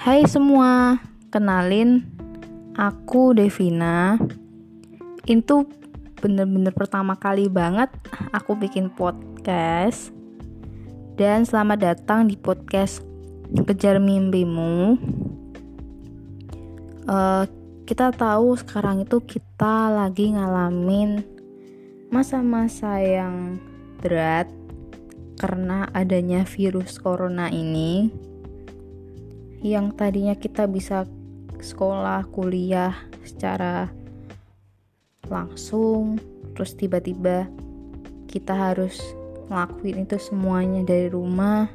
Hai semua, kenalin aku Devina. Itu bener-bener pertama kali banget aku bikin podcast. Dan selamat datang di podcast Kejar Mimpimu. Uh, kita tahu sekarang itu kita lagi ngalamin masa-masa yang berat karena adanya virus corona ini yang tadinya kita bisa sekolah kuliah secara langsung terus tiba-tiba kita harus ngelakuin itu semuanya dari rumah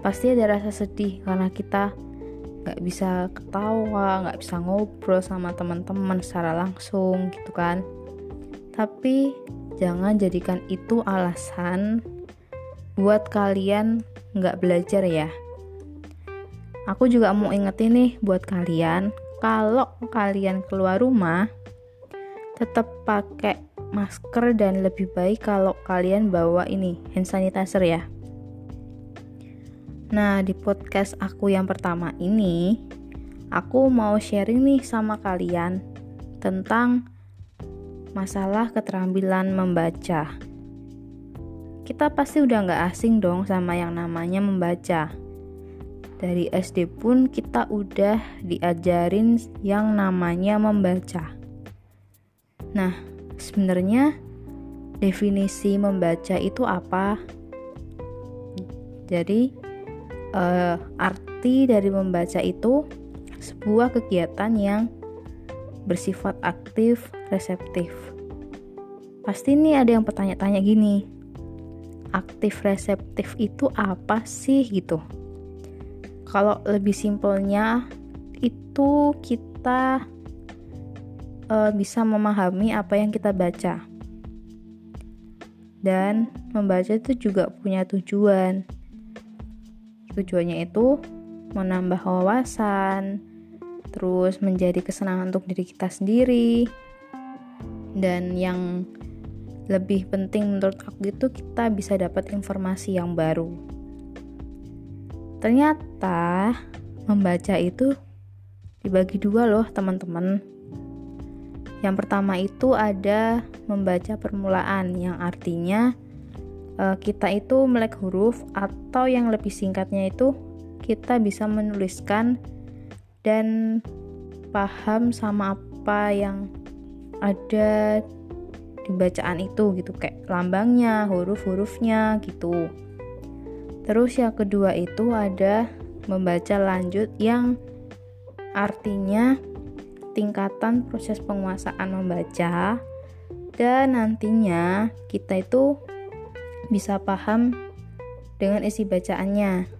pasti ada rasa sedih karena kita nggak bisa ketawa nggak bisa ngobrol sama teman-teman secara langsung gitu kan tapi jangan jadikan itu alasan buat kalian nggak belajar ya. Aku juga mau ingetin nih buat kalian, kalau kalian keluar rumah, tetap pakai masker dan lebih baik kalau kalian bawa ini hand sanitizer ya. Nah, di podcast aku yang pertama ini, aku mau sharing nih sama kalian tentang masalah keterampilan membaca. Kita pasti udah nggak asing dong sama yang namanya membaca. Dari SD pun kita udah diajarin yang namanya membaca. Nah, sebenarnya definisi membaca itu apa? Jadi, uh, arti dari membaca itu sebuah kegiatan yang bersifat aktif, reseptif. Pasti nih ada yang bertanya-tanya gini, aktif reseptif itu apa sih gitu? Kalau lebih simpelnya itu kita uh, bisa memahami apa yang kita baca. Dan membaca itu juga punya tujuan. Tujuannya itu menambah wawasan, terus menjadi kesenangan untuk diri kita sendiri dan yang lebih penting menurut aku itu kita bisa dapat informasi yang baru ternyata membaca itu dibagi dua loh teman-teman yang pertama itu ada membaca permulaan yang artinya eh, kita itu melek huruf atau yang lebih singkatnya itu kita bisa menuliskan dan paham sama apa yang ada di bacaan itu gitu kayak lambangnya, huruf-hurufnya gitu. Terus yang kedua itu ada membaca lanjut yang artinya tingkatan proses penguasaan membaca dan nantinya kita itu bisa paham dengan isi bacaannya.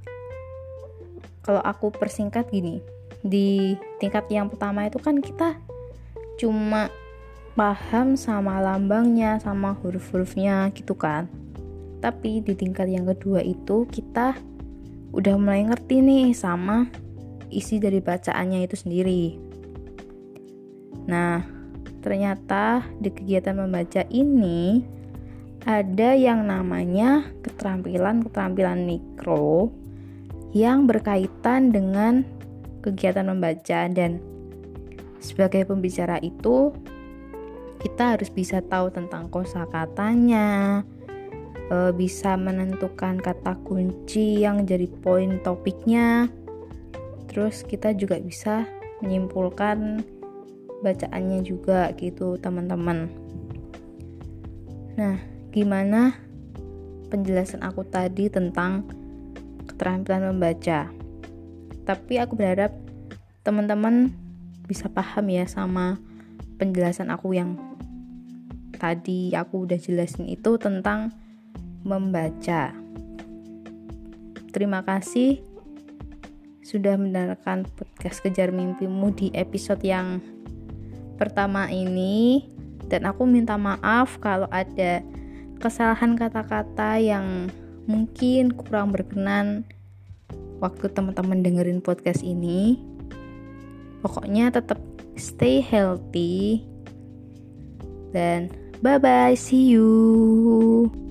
Kalau aku persingkat gini, di tingkat yang pertama itu kan kita cuma paham sama lambangnya sama huruf-hurufnya gitu kan tapi di tingkat yang kedua itu kita udah mulai ngerti nih sama isi dari bacaannya itu sendiri. Nah ternyata di kegiatan membaca ini ada yang namanya keterampilan-keterampilan mikro yang berkaitan dengan kegiatan membaca. Dan sebagai pembicara itu kita harus bisa tahu tentang kosakatanya, e, bisa menentukan kata kunci yang jadi poin topiknya. Terus kita juga bisa menyimpulkan bacaannya juga gitu, teman-teman. Nah, gimana penjelasan aku tadi tentang keterampilan membaca? tapi aku berharap teman-teman bisa paham ya sama penjelasan aku yang tadi aku udah jelasin itu tentang membaca. Terima kasih sudah mendengarkan podcast Kejar Mimpimu di episode yang pertama ini dan aku minta maaf kalau ada kesalahan kata-kata yang mungkin kurang berkenan waktu teman-teman dengerin podcast ini. Pokoknya tetap stay healthy dan bye bye, see you.